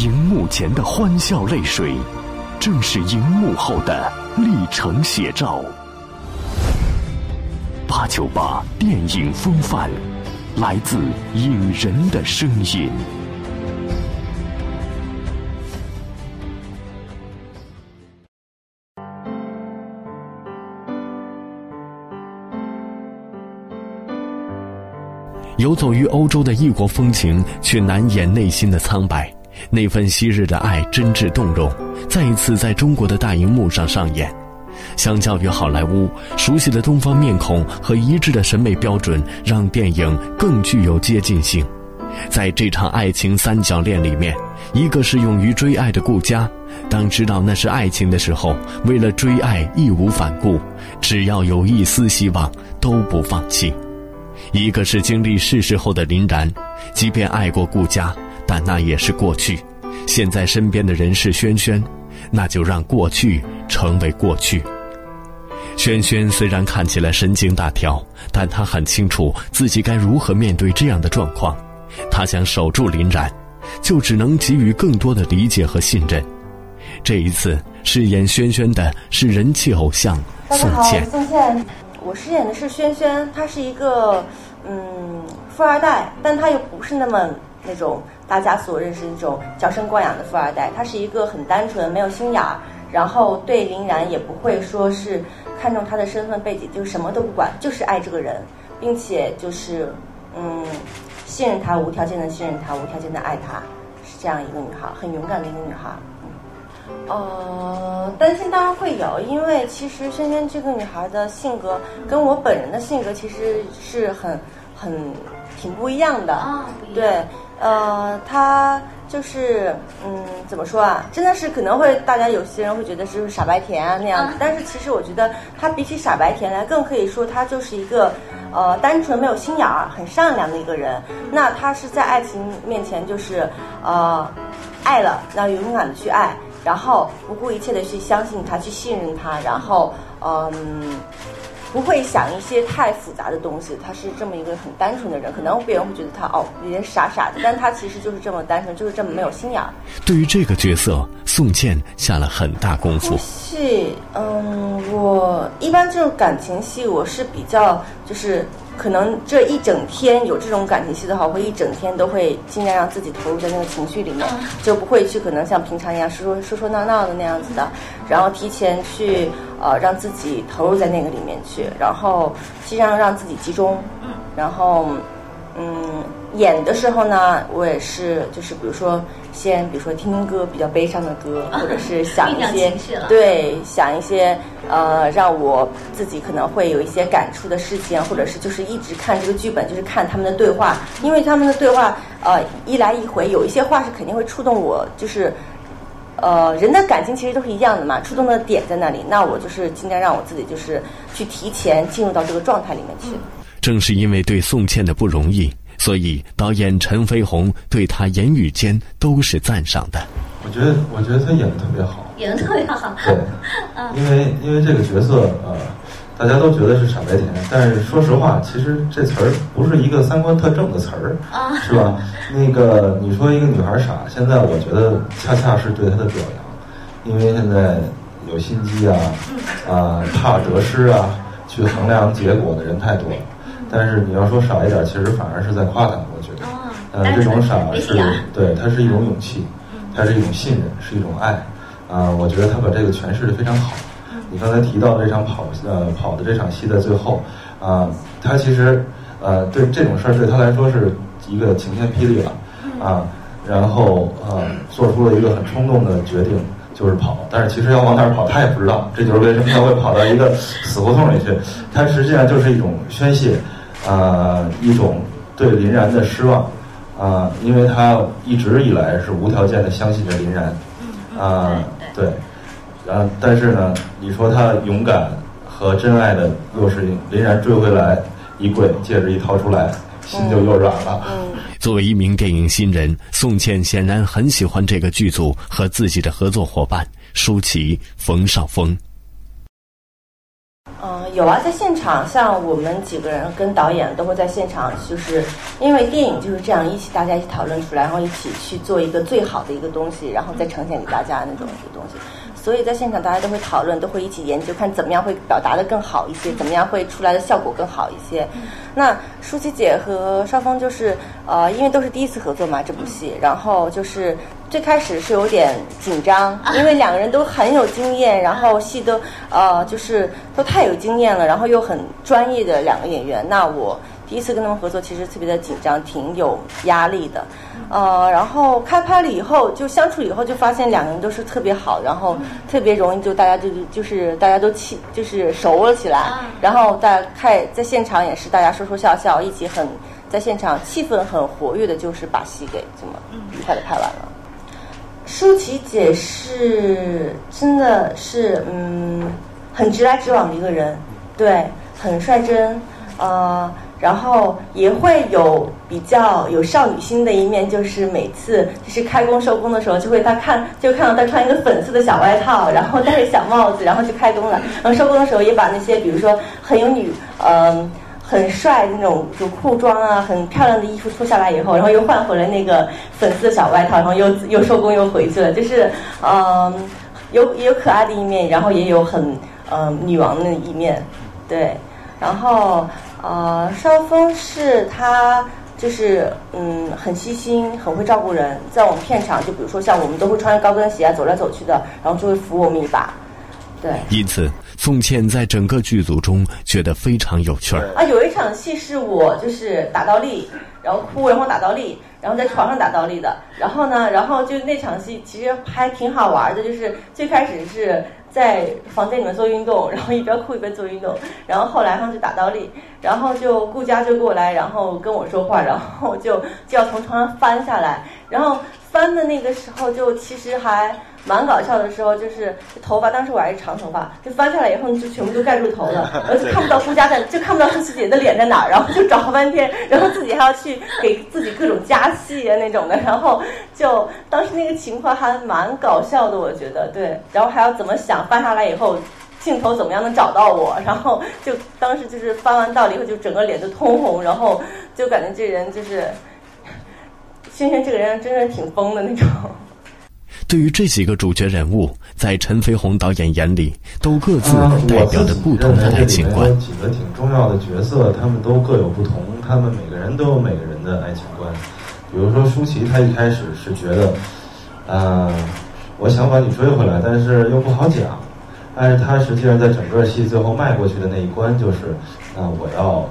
荧幕前的欢笑泪水，正是荧幕后的历程写照。八九八电影风范，来自影人的声音。游走于欧洲的异国风情，却难掩内心的苍白。那份昔日的爱，真挚动容，再一次在中国的大荧幕上上演。相较于好莱坞，熟悉的东方面孔和一致的审美标准，让电影更具有接近性。在这场爱情三角恋里面，一个是勇于追爱的顾佳，当知道那是爱情的时候，为了追爱义无反顾，只要有一丝希望都不放弃。一个是经历世事后的林然，即便爱过顾家，但那也是过去。现在身边的人是轩轩，那就让过去成为过去。轩轩虽然看起来神经大条，但他很清楚自己该如何面对这样的状况。他想守住林然，就只能给予更多的理解和信任。这一次饰演轩轩的是人气偶像宋茜。宋茜。我饰演的是轩轩，他是一个嗯富二代，但他又不是那么那种大家所认识那种娇生惯养的富二代，他是一个很单纯、没有心眼儿，然后对林然也不会说是看重他的身份背景，就什么都不管，就是爱这个人，并且就是嗯信任他，无条件的信任他，无条件的爱他，是这样一个女孩，很勇敢的一个女孩。呃，担心当然会有，因为其实萱萱这个女孩的性格跟我本人的性格其实是很很挺不一样的啊。对，呃，他就是嗯，怎么说啊？真的是可能会大家有些人会觉得是傻白甜啊那样子，但是其实我觉得他比起傻白甜来，更可以说他就是一个呃单纯没有心眼儿、很善良的一个人。那他是在爱情面前就是呃爱了，那勇敢的去爱。然后不顾一切的去相信他，去信任他，然后嗯，不会想一些太复杂的东西。他是这么一个很单纯的人，可能别人会觉得他哦有点傻傻的，但他其实就是这么单纯，就是这么没有心眼儿。对于这个角色，宋茜下了很大功夫。戏，嗯，我一般这种感情戏，我是比较就是。可能这一整天有这种感情戏的话，我会一整天都会尽量让自己投入在那个情绪里面，就不会去可能像平常一样说说说说闹闹的那样子的，然后提前去呃让自己投入在那个里面去，然后尽量让自己集中，然后嗯演的时候呢，我也是就是比如说。先比如说听听歌，比较悲伤的歌，或者是想一些对想一些呃让我自己可能会有一些感触的事情，或者是就是一直看这个剧本，就是看他们的对话，因为他们的对话呃一来一回，有一些话是肯定会触动我，就是呃人的感情其实都是一样的嘛，触动的点在那里，那我就是尽量让我自己就是去提前进入到这个状态里面去。正是因为对宋茜的不容易。所以，导演陈飞鸿对他言语间都是赞赏的。我觉得，我觉得他演的特别好，演的特别好。对，因为因为这个角色，呃，大家都觉得是傻白甜，但是说实话，其实这词儿不是一个三观特正的词儿，啊是吧？那个你说一个女孩傻，现在我觉得恰恰是对她的表扬，因为现在有心机啊，啊，怕得失啊，去衡量结果的人太多了。但是你要说傻一点，其实反而是在夸他。我觉得，呃，这种傻是对，他是一种勇气，它是一种信任，是一种爱。啊，我觉得他把这个诠释的非常好。你刚才提到这场跑呃跑的这场戏的最后，啊，他其实呃对这种事儿对他来说是一个晴天霹雳了，啊，然后呃做出了一个很冲动的决定，就是跑。但是其实要往哪儿跑，他也不知道。这就是为什么他会跑到一个死胡同里去。他实际上就是一种宣泄。啊，一种对林然的失望，啊，因为他一直以来是无条件的相信着林然，啊，对，然后但是呢，你说他勇敢和真爱的，又是林然追回来一跪，戒指一掏出来，心就又软了。作为一名电影新人，宋茜显然很喜欢这个剧组和自己的合作伙伴舒淇、冯绍峰。有啊，在现场，像我们几个人跟导演都会在现场，就是因为电影就是这样，一起大家一起讨论出来，然后一起去做一个最好的一个东西，然后再呈现给大家那种一个东西。所以在现场大家都会讨论，都会一起研究，看怎么样会表达的更好一些，怎么样会出来的效果更好一些。那舒淇姐和邵峰就是呃，因为都是第一次合作嘛，这部戏，然后就是最开始是有点紧张，因为两个人都很有经验，然后戏都呃就是都太有经验了，然后又很专业的两个演员，那我。第一次跟他们合作，其实特别的紧张，挺有压力的，呃，然后开拍了以后，就相处以后，就发现两个人都是特别好，然后特别容易就大家就就是大家都气就是熟了起来，然后在开在现场也是大家说说笑笑，一起很在现场气氛很活跃的，就是把戏给这么愉快的拍完了。舒淇姐是真的是嗯很直来直往的一个人，对，很率真，呃。然后也会有比较有少女心的一面，就是每次就是开工收工的时候，就会她看就看到她穿一个粉色的小外套，然后戴着小帽子，然后就开工了。然后收工的时候也把那些比如说很有女嗯很帅那种就裤装啊，很漂亮的衣服脱下来以后，然后又换回了那个粉色小外套，然后又又收工又回去了。就是嗯有也有可爱的一面，然后也有很嗯女王的一面，对，然后。呃，邵峰是他就是嗯很细心，很会照顾人，在我们片场，就比如说像我们都会穿着高跟鞋啊走来走去的，然后就会扶我们一把，对。因此，宋茜在整个剧组中觉得非常有趣儿。啊，有一场戏是我就是打倒立，然后哭，然后打倒立，然后在床上打倒立的，然后呢，然后就那场戏其实还挺好玩的，就是最开始是。在房间里面做运动，然后一边哭一边做运动，然后后来他们就打倒立，然后就顾佳就过来，然后跟我说话，然后就就要从床上翻下来，然后翻的那个时候就其实还。蛮搞笑的时候，就是头发，当时我还是长头发，就翻下来以后就全部都盖住头了，然后就看不到顾家在，就看不到舒淇姐的脸在哪儿，然后就找半天，然后自己还要去给自己各种加戏啊那种的，然后就当时那个情况还蛮搞笑的，我觉得对，然后还要怎么想翻下来以后镜头怎么样能找到我，然后就当时就是翻完到了以后就整个脸都通红，然后就感觉这人就是轩轩这个人真的挺疯的那种。对于这几个主角人物，在陈飞鸿导演眼里，都各自代表着不同的爱情观。几个挺重要的角色，他们都各有不同，他们每个人都有每个人的爱情观。比如说舒淇，她一开始是觉得，呃，我想把你追回来，但是又不好讲。但是她实际上在整个戏最后迈过去的那一关，就是，啊，我要，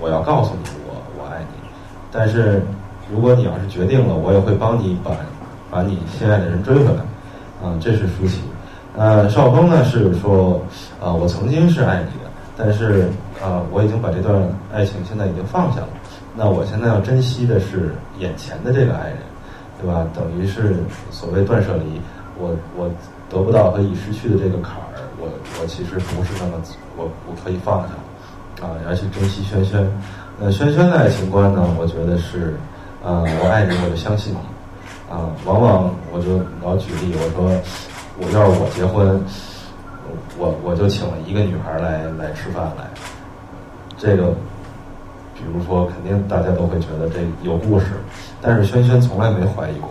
我要告诉你，我我爱你。但是如果你要是决定了，我也会帮你把。把你心爱的人追回来，啊，这是舒淇。呃，邵峰呢是说，啊，我曾经是爱你的，但是啊，我已经把这段爱情现在已经放下了。那我现在要珍惜的是眼前的这个爱人，对吧？等于是所谓断舍离，我我得不到和已失去的这个坎儿，我我其实不是那么我我可以放下，啊，要去珍惜轩轩。那轩轩的爱情观呢？我觉得是，啊，我爱你，我就相信你。啊，往往我就老举例，我说，我要是我结婚，我我就请了一个女孩来来吃饭来，这个，比如说，肯定大家都会觉得这有故事，但是轩轩从来没怀疑过，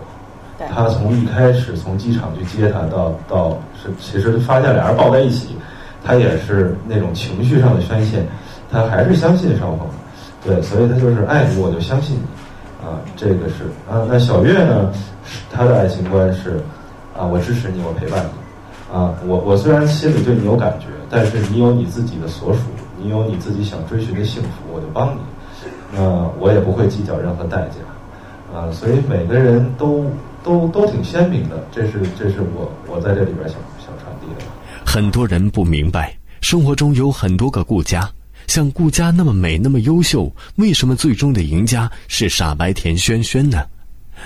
他从一开始从机场去接她到到是，其实发现俩人抱在一起，他也是那种情绪上的宣泄，他还是相信邵鹏，对，所以他就是爱你，我就相信你。啊，这个是啊，那小月呢？是她的爱情观是啊，我支持你，我陪伴你。啊，我我虽然心里对你有感觉，但是你有你自己的所属，你有你自己想追寻的幸福，我就帮你。那我也不会计较任何代价。啊，所以每个人都都都挺鲜明的，这是这是我我在这里边想想传递的。很多人不明白，生活中有很多个顾家。像顾佳那么美、那么优秀，为什么最终的赢家是傻白甜萱萱呢？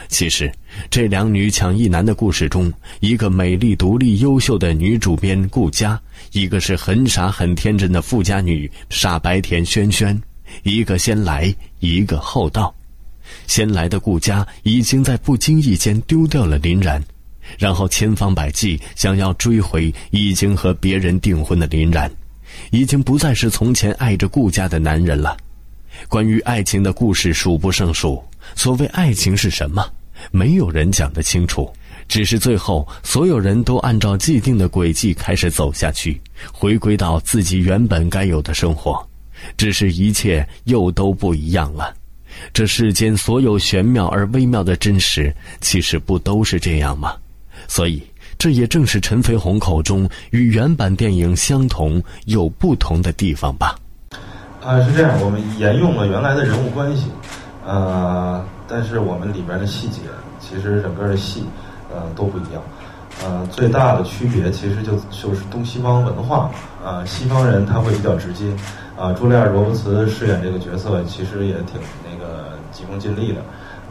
其实，这两女抢一男的故事中，一个美丽、独立、优秀的女主编顾佳，一个是很傻、很天真的富家女傻白甜萱萱，一个先来，一个后到。先来的顾佳已经在不经意间丢掉了林然，然后千方百计想要追回已经和别人订婚的林然。已经不再是从前爱着顾家的男人了。关于爱情的故事数不胜数。所谓爱情是什么？没有人讲得清楚。只是最后，所有人都按照既定的轨迹开始走下去，回归到自己原本该有的生活。只是一切又都不一样了。这世间所有玄妙而微妙的真实，其实不都是这样吗？所以，这也正是陈飞鸿口中与原版电影相同又不同的地方吧。啊，是这样，我们沿用了原来的人物关系，呃，但是我们里边的细节，其实整个的戏，呃，都不一样。呃，最大的区别其实就就是东西方文化，呃，西方人他会比较直接。啊，朱丽叶·罗伯茨饰演这个角色，其实也挺那个急功近利的，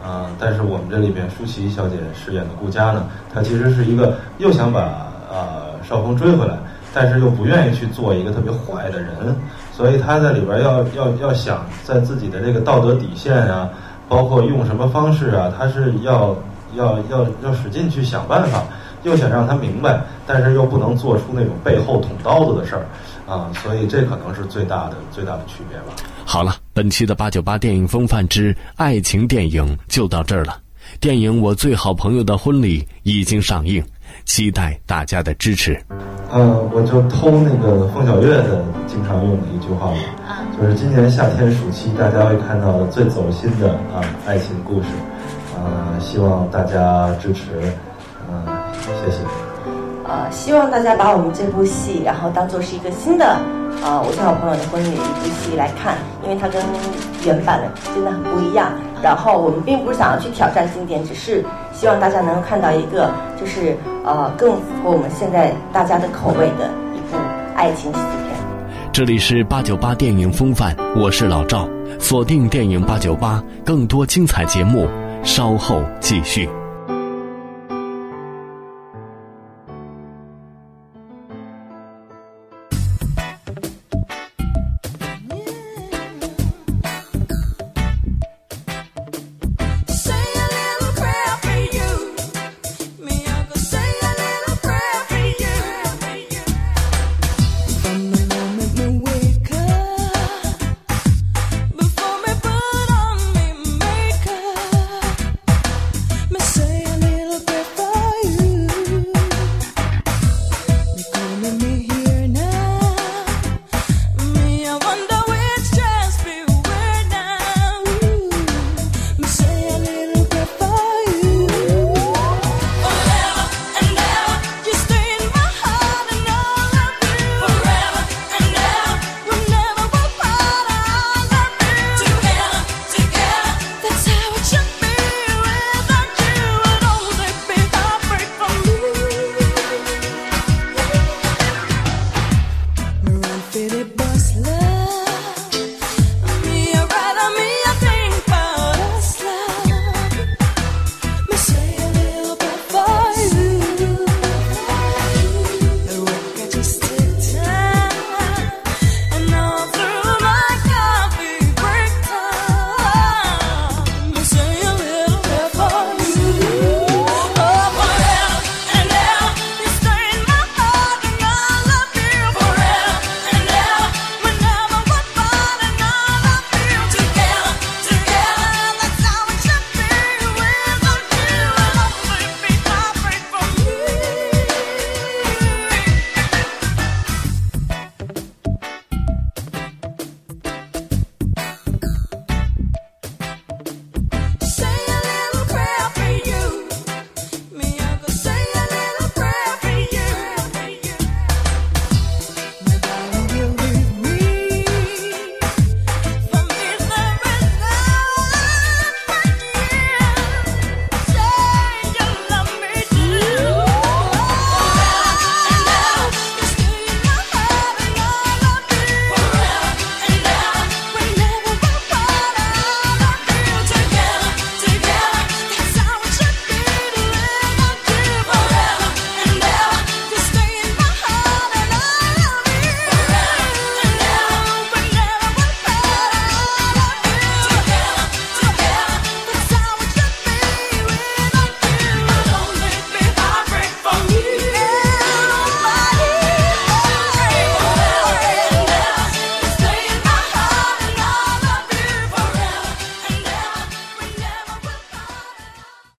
啊，但是我们这里边舒淇小姐饰演的顾佳呢，她其实是一个又想把啊少峰追回来，但是又不愿意去做一个特别坏的人，所以她在里边要要要想在自己的这个道德底线啊，包括用什么方式啊，她是要要要要使劲去想办法，又想让他明白，但是又不能做出那种背后捅刀子的事儿。啊，所以这可能是最大的最大的区别吧。好了，本期的八九八电影风范之爱情电影就到这儿了。电影《我最好朋友的婚礼》已经上映，期待大家的支持。呃，我就偷那个凤小岳的经常用的一句话吧，就是今年夏天暑期大家会看到的最走心的啊爱情故事，呃，希望大家支持，嗯，谢谢。呃，希望大家把我们这部戏，然后当做是一个新的，呃，我最好朋友的婚礼一部戏来看，因为它跟原版的真的很不一样。然后我们并不是想要去挑战经典，只是希望大家能够看到一个，就是呃，更符合我们现在大家的口味的一部爱情喜剧片。这里是八九八电影风范，我是老赵，锁定电影八九八，更多精彩节目，稍后继续。